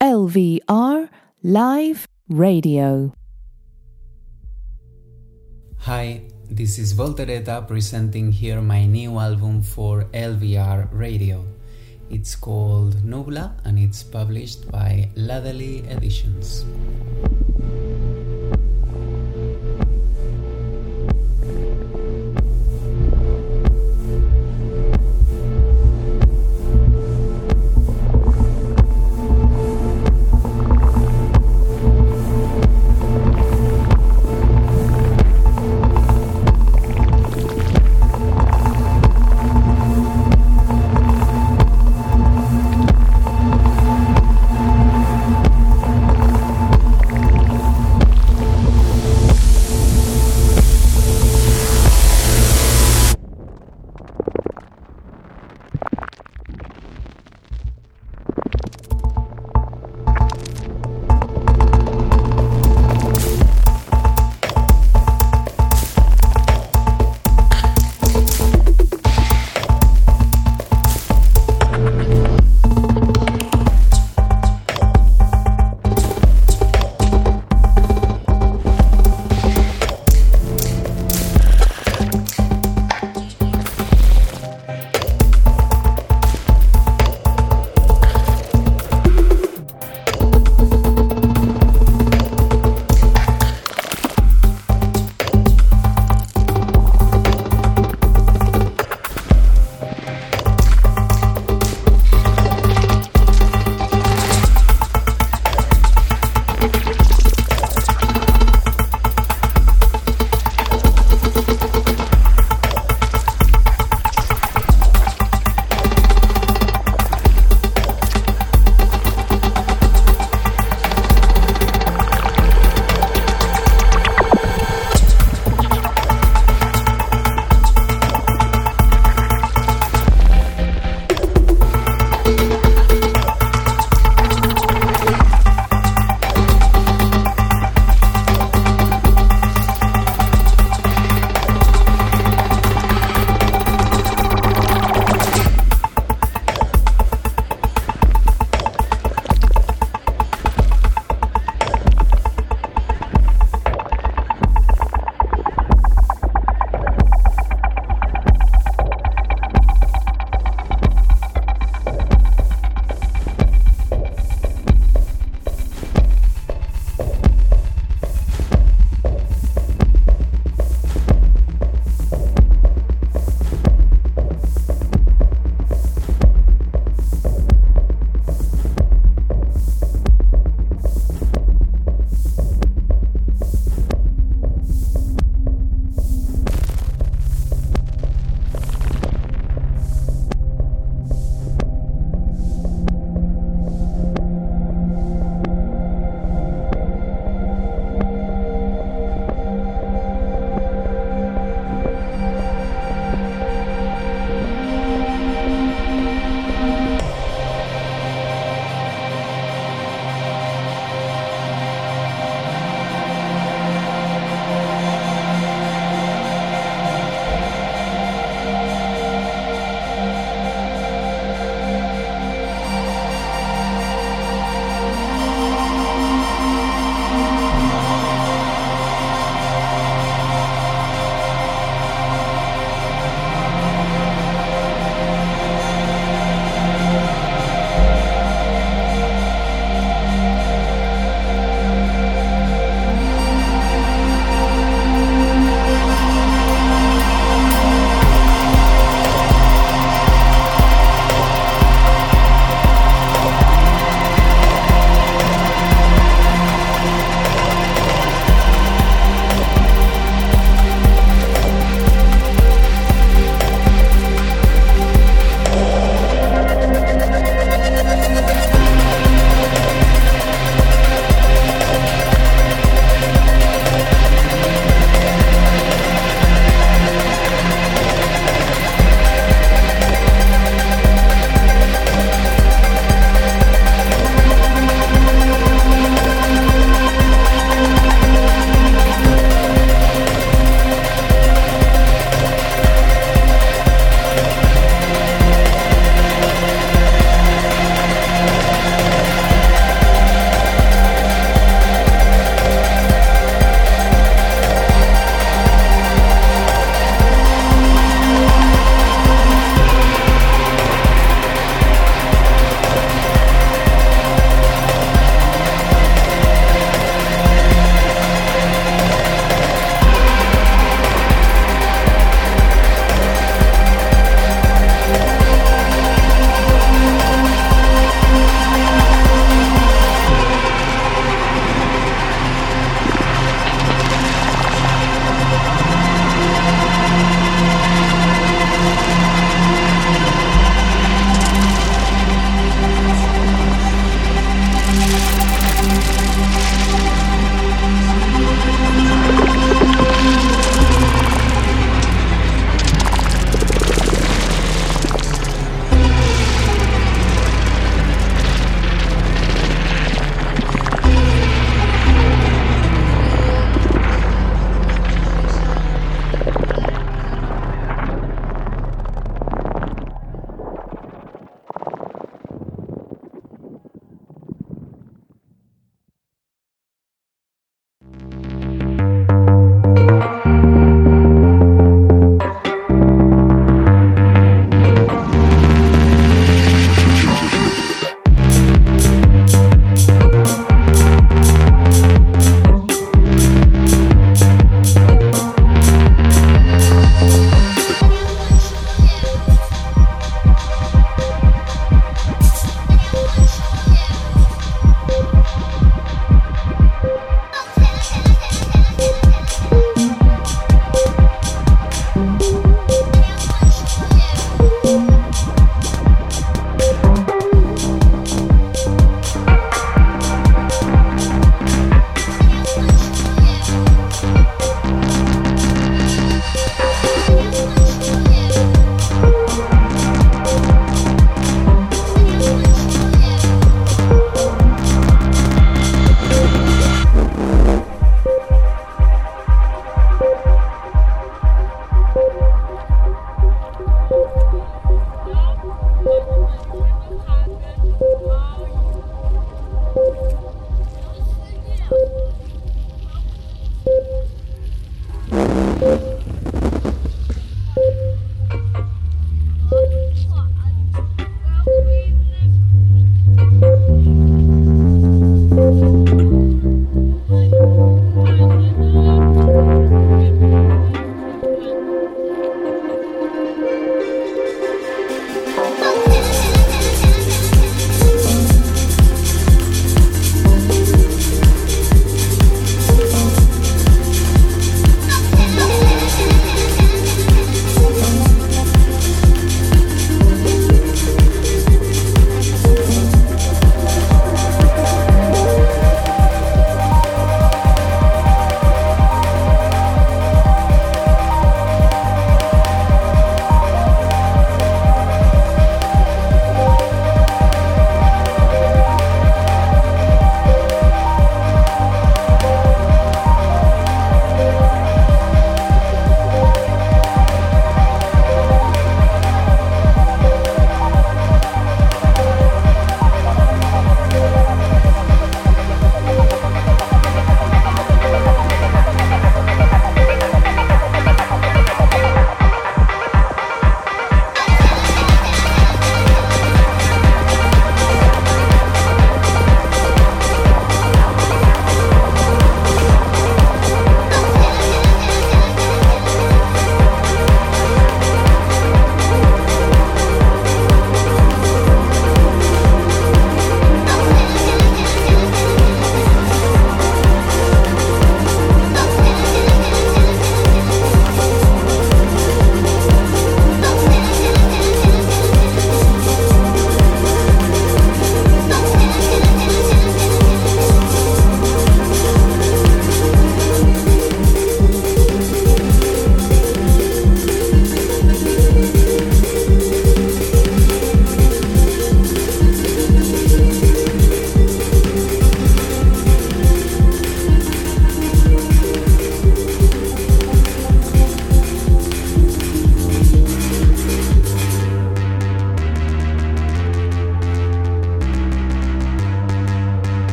LVR Live Radio. Hi, this is Voltereta presenting here my new album for LVR Radio. It's called Nubla and it's published by Ladley Editions.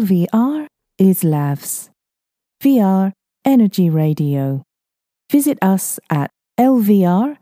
LVR is Lavs. VR Energy Radio. Visit us at lvr.fm.